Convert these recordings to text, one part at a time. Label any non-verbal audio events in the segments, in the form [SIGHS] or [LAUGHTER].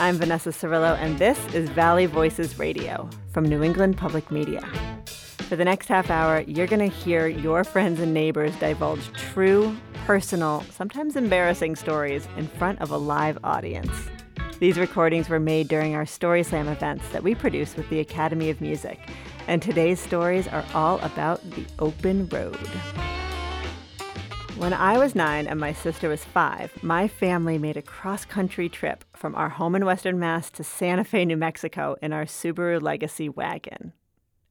I'm Vanessa Cirillo, and this is Valley Voices Radio from New England Public Media. For the next half hour, you're going to hear your friends and neighbors divulge true, personal, sometimes embarrassing stories in front of a live audience. These recordings were made during our Story Slam events that we produce with the Academy of Music, and today's stories are all about the open road. When I was nine and my sister was five, my family made a cross country trip from our home in Western Mass to Santa Fe, New Mexico in our Subaru Legacy wagon.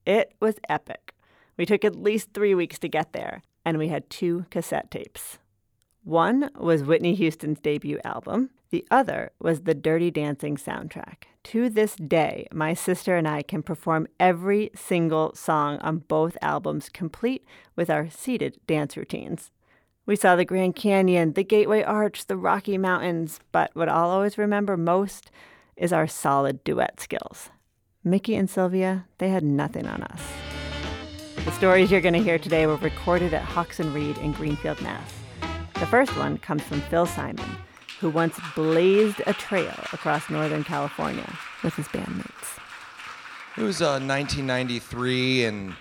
It was epic. We took at least three weeks to get there, and we had two cassette tapes. One was Whitney Houston's debut album, the other was the Dirty Dancing soundtrack. To this day, my sister and I can perform every single song on both albums, complete with our seated dance routines. We saw the Grand Canyon, the Gateway Arch, the Rocky Mountains, but what I'll always remember most is our solid duet skills. Mickey and Sylvia, they had nothing on us. The stories you're going to hear today were recorded at Hawks and Reed in Greenfield, Mass. The first one comes from Phil Simon, who once blazed a trail across Northern California with his bandmates. It was uh, 1993, and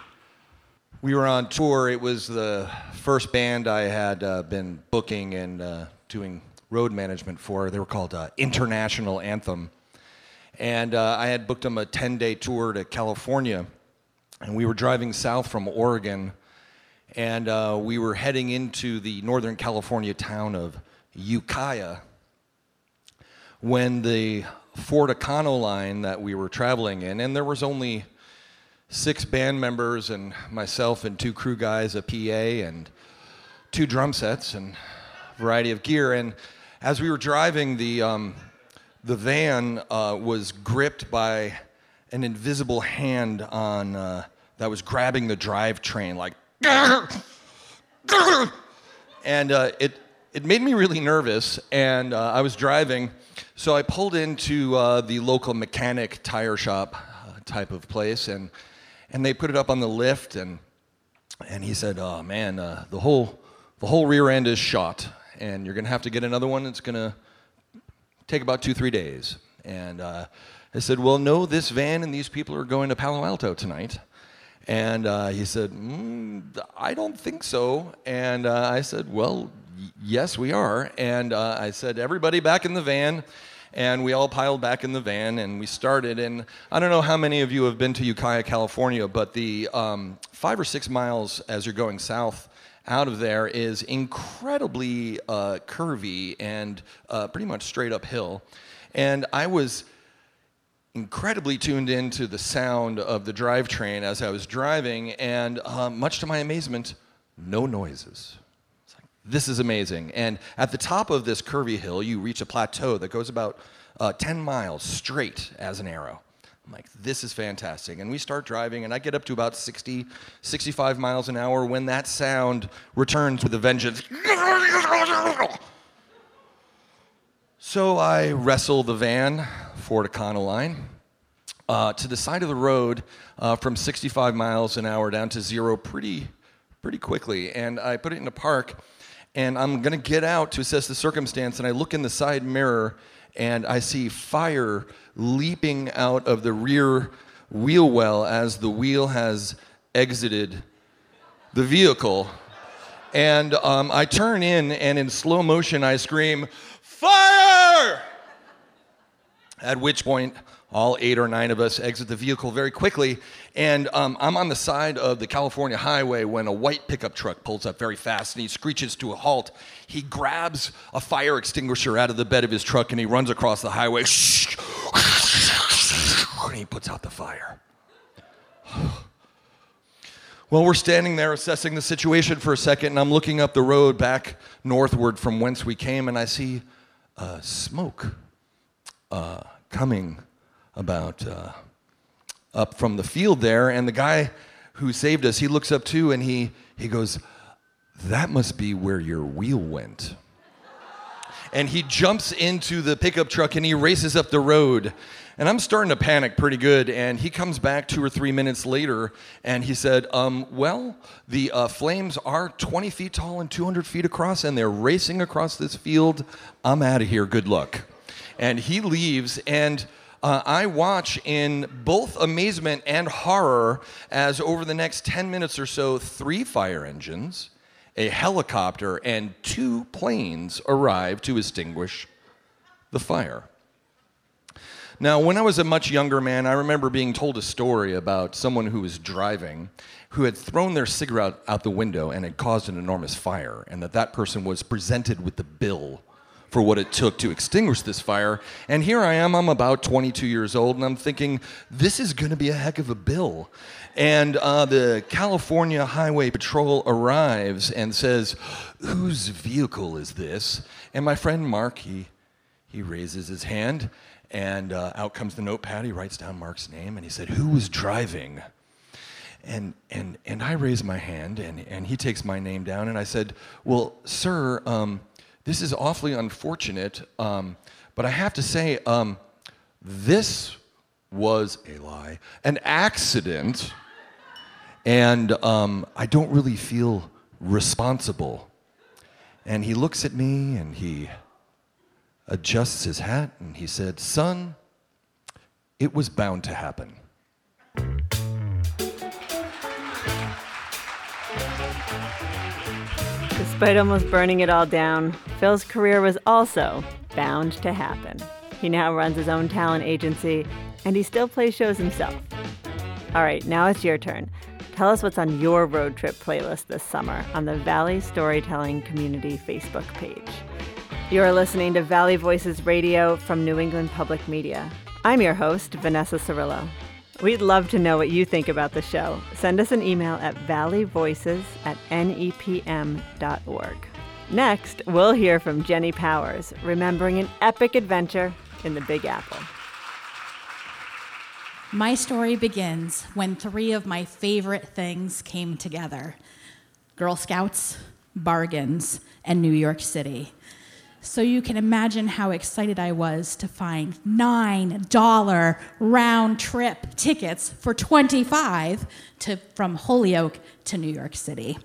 we were on tour. It was the first band I had uh, been booking and uh, doing road management for. They were called uh, International Anthem. And uh, I had booked them a 10 day tour to California. And we were driving south from Oregon. And uh, we were heading into the Northern California town of Ukiah when the Ford Econoline that we were traveling in, and there was only six band members and myself and two crew guys, a PA and two drum sets and a variety of gear. And as we were driving, the um, the van uh, was gripped by an invisible hand on uh, that was grabbing the drivetrain, like, and uh, it it made me really nervous. And uh, I was driving, so I pulled into uh, the local mechanic tire shop uh, type of place, and and they put it up on the lift, and and he said, "Oh man, the whole the whole rear end is shot, and you're gonna have to get another one. It's gonna take about two, three days. And uh, I said, Well, no, this van and these people are going to Palo Alto tonight. And uh, he said, mm, I don't think so. And uh, I said, Well, yes, we are. And uh, I said, Everybody back in the van. And we all piled back in the van and we started. And I don't know how many of you have been to Ukiah, California, but the um, five or six miles as you're going south out of there is incredibly uh, curvy and uh, pretty much straight uphill. And I was incredibly tuned into the sound of the drivetrain as I was driving, and uh, much to my amazement, no noises. This is amazing. And at the top of this curvy hill, you reach a plateau that goes about uh, 10 miles straight as an arrow. I'm like, this is fantastic. And we start driving, and I get up to about 60, 65 miles an hour when that sound returns with a vengeance. So I wrestle the van, Ford Econoline, uh, to the side of the road uh, from 65 miles an hour down to zero pretty, pretty quickly. And I put it in a park, and I'm going to get out to assess the circumstance, and I look in the side mirror, and I see fire leaping out of the rear wheel well as the wheel has exited the vehicle. And um, I turn in, and in slow motion, I scream, Fire! At which point, all eight or nine of us exit the vehicle very quickly, and um, I'm on the side of the California highway when a white pickup truck pulls up very fast and he screeches to a halt. He grabs a fire extinguisher out of the bed of his truck and he runs across the highway. And he puts out the fire. Well, we're standing there assessing the situation for a second, and I'm looking up the road back northward from whence we came, and I see uh, smoke uh, coming about uh, up from the field there. And the guy who saved us, he looks up too, and he, he goes, That must be where your wheel went. And he jumps into the pickup truck and he races up the road. And I'm starting to panic pretty good. And he comes back two or three minutes later and he said, um, Well, the uh, flames are 20 feet tall and 200 feet across, and they're racing across this field. I'm out of here. Good luck. And he leaves, and uh, I watch in both amazement and horror as over the next 10 minutes or so, three fire engines, a helicopter, and two planes arrive to extinguish the fire. Now, when I was a much younger man, I remember being told a story about someone who was driving who had thrown their cigarette out the window and had caused an enormous fire, and that that person was presented with the bill for what it took to extinguish this fire. And here I am, I'm about 22 years old, and I'm thinking, this is going to be a heck of a bill. And uh, the California Highway Patrol arrives and says, Whose vehicle is this? And my friend Mark, he, he raises his hand, and uh, out comes the notepad. He writes down Mark's name, and he said, Who was driving? And, and, and I raise my hand, and, and he takes my name down, and I said, Well, sir, um, this is awfully unfortunate, um, but I have to say, um, this was a lie, an accident, and um, I don't really feel responsible. And he looks at me and he adjusts his hat and he said, Son, it was bound to happen. Despite almost burning it all down, Phil's career was also bound to happen. He now runs his own talent agency, and he still plays shows himself. All right, now it's your turn. Tell us what's on your road trip playlist this summer on the Valley Storytelling Community Facebook page. You're listening to Valley Voices Radio from New England Public Media. I'm your host, Vanessa Cirillo. We'd love to know what you think about the show. Send us an email at valleyvoices at nepm.org. Next, we'll hear from Jenny Powers, remembering an epic adventure in the Big Apple. My story begins when three of my favorite things came together Girl Scouts, bargains, and New York City. So you can imagine how excited I was to find $9 round trip tickets for 25 to from Holyoke to New York City.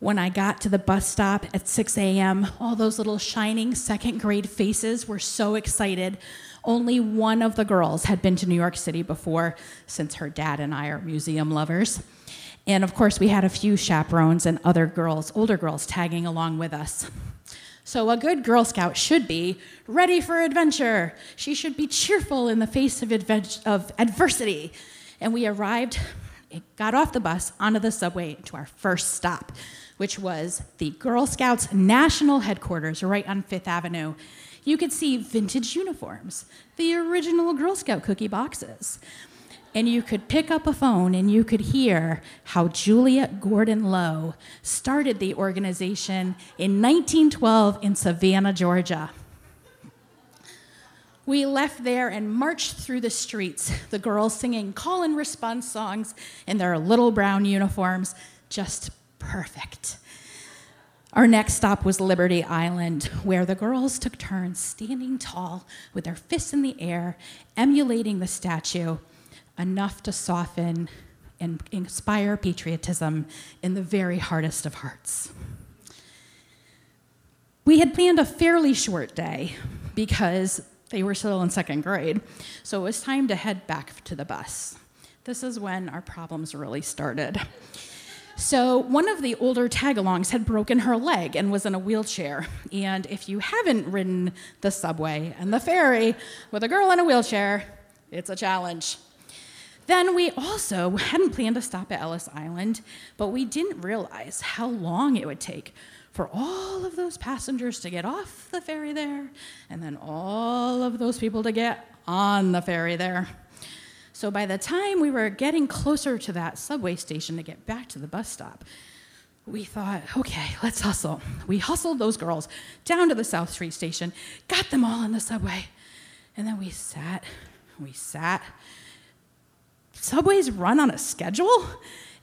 When I got to the bus stop at 6 a.m., all those little shining second grade faces were so excited. Only one of the girls had been to New York City before, since her dad and I are museum lovers. And of course, we had a few chaperones and other girls, older girls, tagging along with us. So, a good Girl Scout should be ready for adventure. She should be cheerful in the face of, adve- of adversity. And we arrived, got off the bus, onto the subway to our first stop, which was the Girl Scouts National Headquarters right on Fifth Avenue. You could see vintage uniforms, the original Girl Scout cookie boxes and you could pick up a phone and you could hear how Juliette Gordon Low started the organization in 1912 in Savannah, Georgia. We left there and marched through the streets, the girls singing call and response songs in their little brown uniforms, just perfect. Our next stop was Liberty Island, where the girls took turns standing tall with their fists in the air, emulating the statue enough to soften and inspire patriotism in the very hardest of hearts. We had planned a fairly short day because they were still in second grade, so it was time to head back to the bus. This is when our problems really started. So, one of the older tagalongs had broken her leg and was in a wheelchair. And if you haven't ridden the subway and the ferry with a girl in a wheelchair, it's a challenge. Then we also hadn't planned to stop at Ellis Island, but we didn't realize how long it would take for all of those passengers to get off the ferry there, and then all of those people to get on the ferry there. So by the time we were getting closer to that subway station to get back to the bus stop, we thought, okay, let's hustle. We hustled those girls down to the South Street station, got them all in the subway, and then we sat, we sat, subways run on a schedule,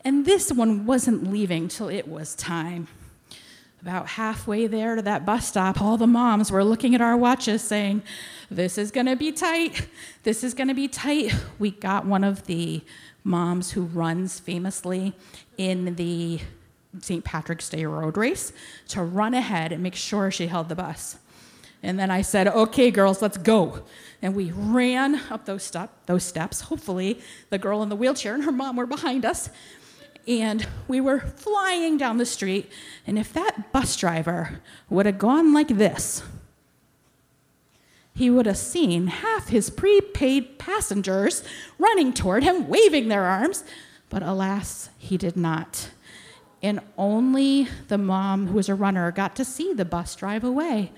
and this one wasn't leaving till it was time. About halfway there to that bus stop, all the moms were looking at our watches saying, This is gonna be tight. This is gonna be tight. We got one of the moms who runs famously in the St. Patrick's Day road race to run ahead and make sure she held the bus. And then I said, okay, girls, let's go. And we ran up those, step, those steps. Hopefully, the girl in the wheelchair and her mom were behind us. And we were flying down the street. And if that bus driver would have gone like this, he would have seen half his prepaid passengers running toward him, waving their arms. But alas, he did not. And only the mom, who was a runner, got to see the bus drive away.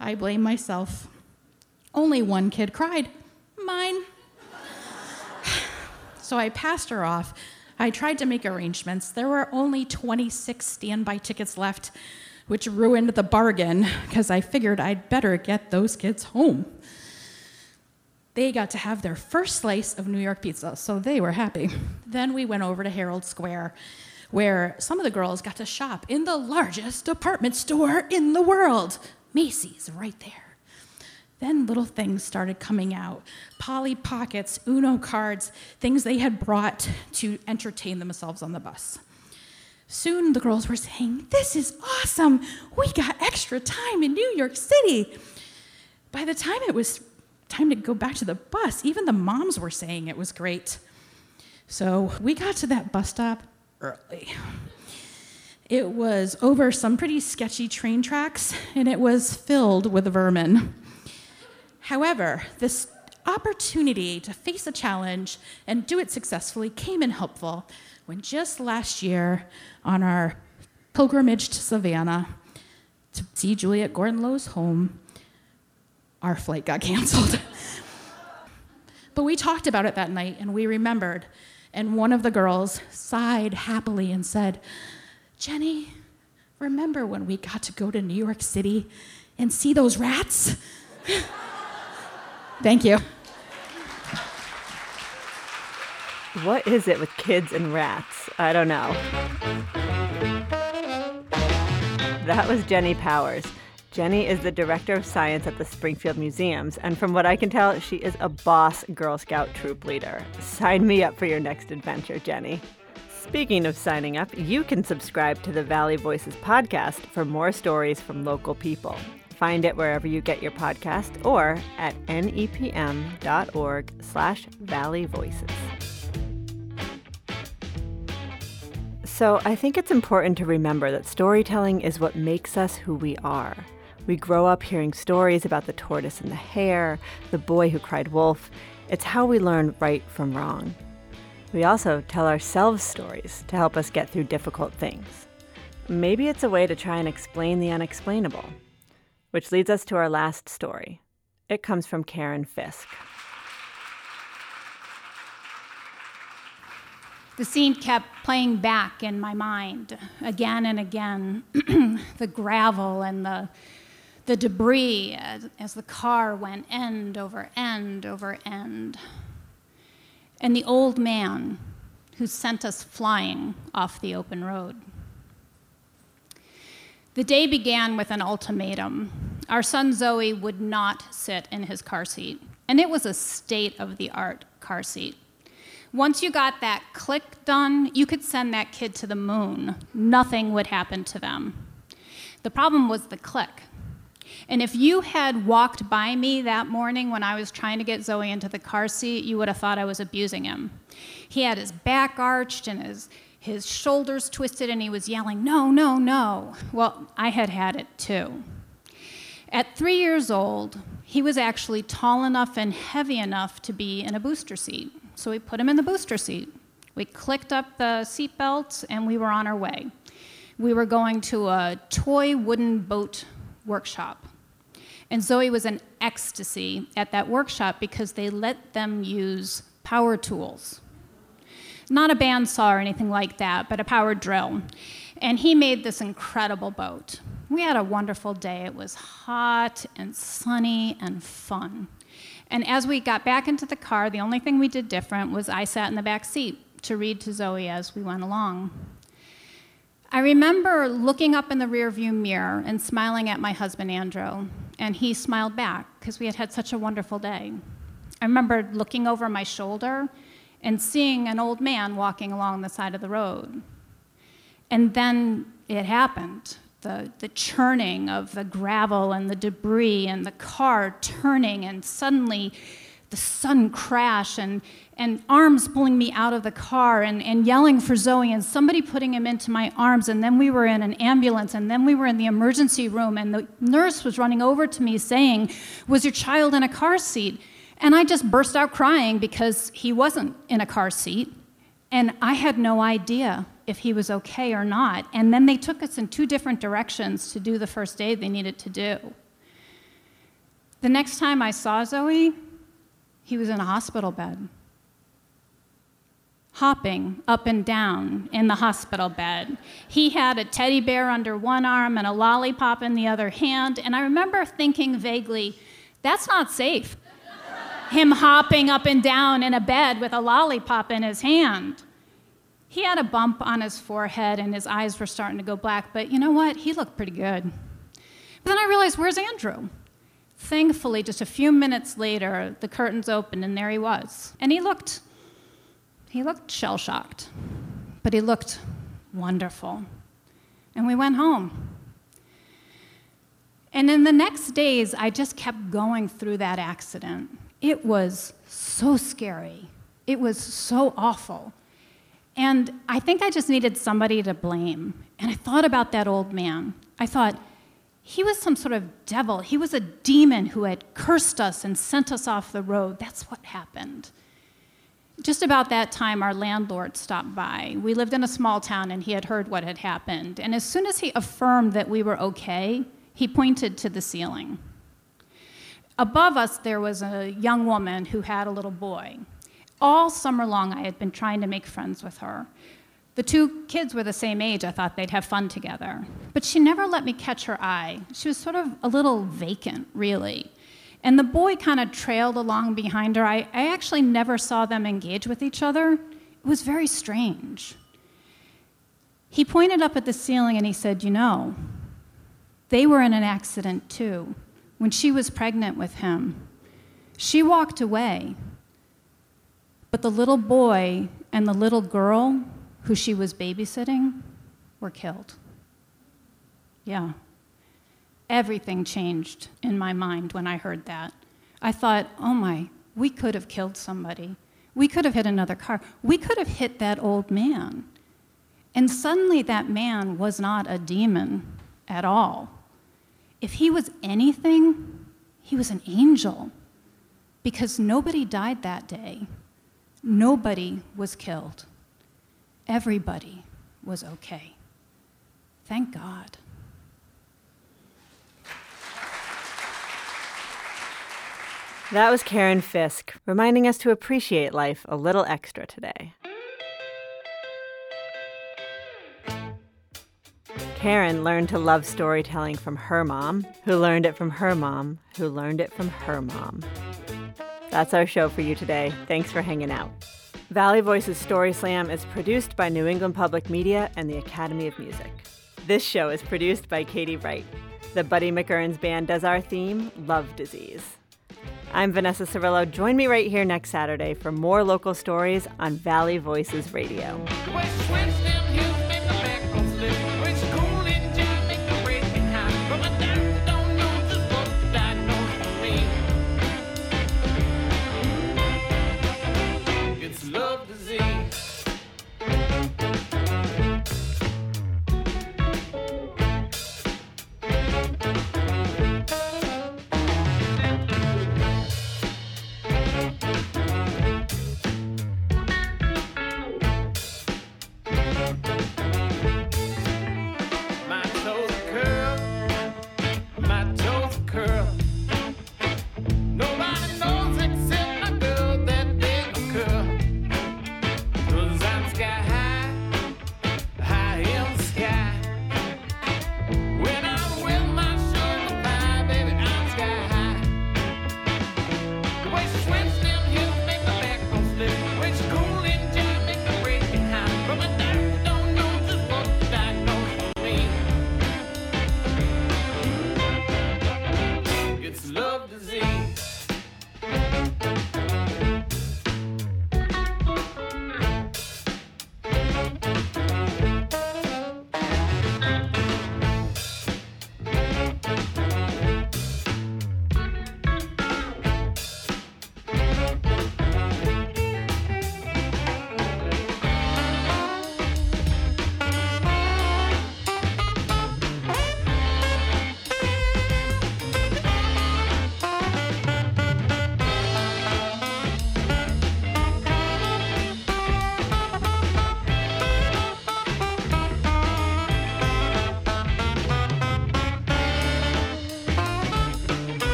I blame myself. Only one kid cried, mine. [SIGHS] so I passed her off. I tried to make arrangements. There were only 26 standby tickets left, which ruined the bargain because I figured I'd better get those kids home. They got to have their first slice of New York pizza, so they were happy. Then we went over to Herald Square, where some of the girls got to shop in the largest department store in the world. Macy's right there. Then little things started coming out Polly Pockets, Uno cards, things they had brought to entertain themselves on the bus. Soon the girls were saying, This is awesome! We got extra time in New York City. By the time it was time to go back to the bus, even the moms were saying it was great. So we got to that bus stop early. It was over some pretty sketchy train tracks, and it was filled with vermin. However, this opportunity to face a challenge and do it successfully came in helpful when just last year, on our pilgrimage to Savannah to see Juliette Gordon Low's home, our flight got [LAUGHS] canceled. but we talked about it that night and we remembered, and one of the girls sighed happily and said, Jenny, remember when we got to go to New York City and see those rats? [LAUGHS] Thank you. What is it with kids and rats? I don't know. That was Jenny Powers. Jenny is the director of science at the Springfield Museums, and from what I can tell, she is a boss Girl Scout troop leader. Sign me up for your next adventure, Jenny. Speaking of signing up, you can subscribe to the Valley Voices podcast for more stories from local people. Find it wherever you get your podcast or at nepm.org slash Valley Voices. So I think it's important to remember that storytelling is what makes us who we are. We grow up hearing stories about the tortoise and the hare, the boy who cried wolf. It's how we learn right from wrong. We also tell ourselves stories to help us get through difficult things. Maybe it's a way to try and explain the unexplainable. Which leads us to our last story. It comes from Karen Fisk. The scene kept playing back in my mind again and again [CLEARS THROAT] the gravel and the, the debris as, as the car went end over end over end and the old man who sent us flying off the open road. The day began with an ultimatum. Our son Zoe would not sit in his car seat, and it was a state of the art car seat. Once you got that click done, you could send that kid to the moon. Nothing would happen to them. The problem was the click. And if you had walked by me that morning when I was trying to get Zoe into the car seat, you would have thought I was abusing him. He had his back arched and his, his shoulders twisted, and he was yelling, No, no, no. Well, I had had it too. At three years old, he was actually tall enough and heavy enough to be in a booster seat. So we put him in the booster seat. We clicked up the seat belts, and we were on our way. We were going to a toy wooden boat workshop. And Zoe was in ecstasy at that workshop because they let them use power tools. Not a bandsaw or anything like that, but a power drill. And he made this incredible boat. We had a wonderful day. It was hot and sunny and fun. And as we got back into the car, the only thing we did different was I sat in the back seat to read to Zoe as we went along. I remember looking up in the rearview mirror and smiling at my husband, Andrew, and he smiled back because we had had such a wonderful day. I remember looking over my shoulder and seeing an old man walking along the side of the road. And then it happened. the, the churning of the gravel and the debris and the car turning, and suddenly the sudden crash and, and arms pulling me out of the car and, and yelling for Zoe and somebody putting him into my arms. And then we were in an ambulance and then we were in the emergency room and the nurse was running over to me saying, Was your child in a car seat? And I just burst out crying because he wasn't in a car seat. And I had no idea if he was okay or not. And then they took us in two different directions to do the first aid they needed to do. The next time I saw Zoe, he was in a hospital bed, hopping up and down in the hospital bed. He had a teddy bear under one arm and a lollipop in the other hand. And I remember thinking vaguely, that's not safe. Him hopping up and down in a bed with a lollipop in his hand. He had a bump on his forehead and his eyes were starting to go black, but you know what? He looked pretty good. But then I realized, where's Andrew? Thankfully, just a few minutes later, the curtains opened and there he was. And he looked, he looked shell shocked, but he looked wonderful. And we went home. And in the next days, I just kept going through that accident. It was so scary. It was so awful. And I think I just needed somebody to blame. And I thought about that old man. I thought, he was some sort of devil. He was a demon who had cursed us and sent us off the road. That's what happened. Just about that time, our landlord stopped by. We lived in a small town, and he had heard what had happened. And as soon as he affirmed that we were okay, he pointed to the ceiling. Above us, there was a young woman who had a little boy. All summer long, I had been trying to make friends with her. The two kids were the same age. I thought they'd have fun together. But she never let me catch her eye. She was sort of a little vacant, really. And the boy kind of trailed along behind her. I, I actually never saw them engage with each other. It was very strange. He pointed up at the ceiling and he said, You know, they were in an accident too when she was pregnant with him. She walked away, but the little boy and the little girl who she was babysitting were killed. Yeah. Everything changed in my mind when I heard that. I thought, oh my, we could have killed somebody. We could have hit another car. We could have hit that old man. And suddenly that man was not a demon at all. If he was anything, he was an angel because nobody died that day. Nobody was killed everybody was okay. Thank God. That was Karen Fisk, reminding us to appreciate life a little extra today. Karen learned to love storytelling from her mom, who learned it from her mom, who learned it from her mom. That's our show for you today. Thanks for hanging out. Valley Voices Story Slam is produced by New England Public Media and the Academy of Music. This show is produced by Katie Wright. The Buddy McEarns Band does our theme, Love Disease. I'm Vanessa Cirillo. Join me right here next Saturday for more local stories on Valley Voices Radio.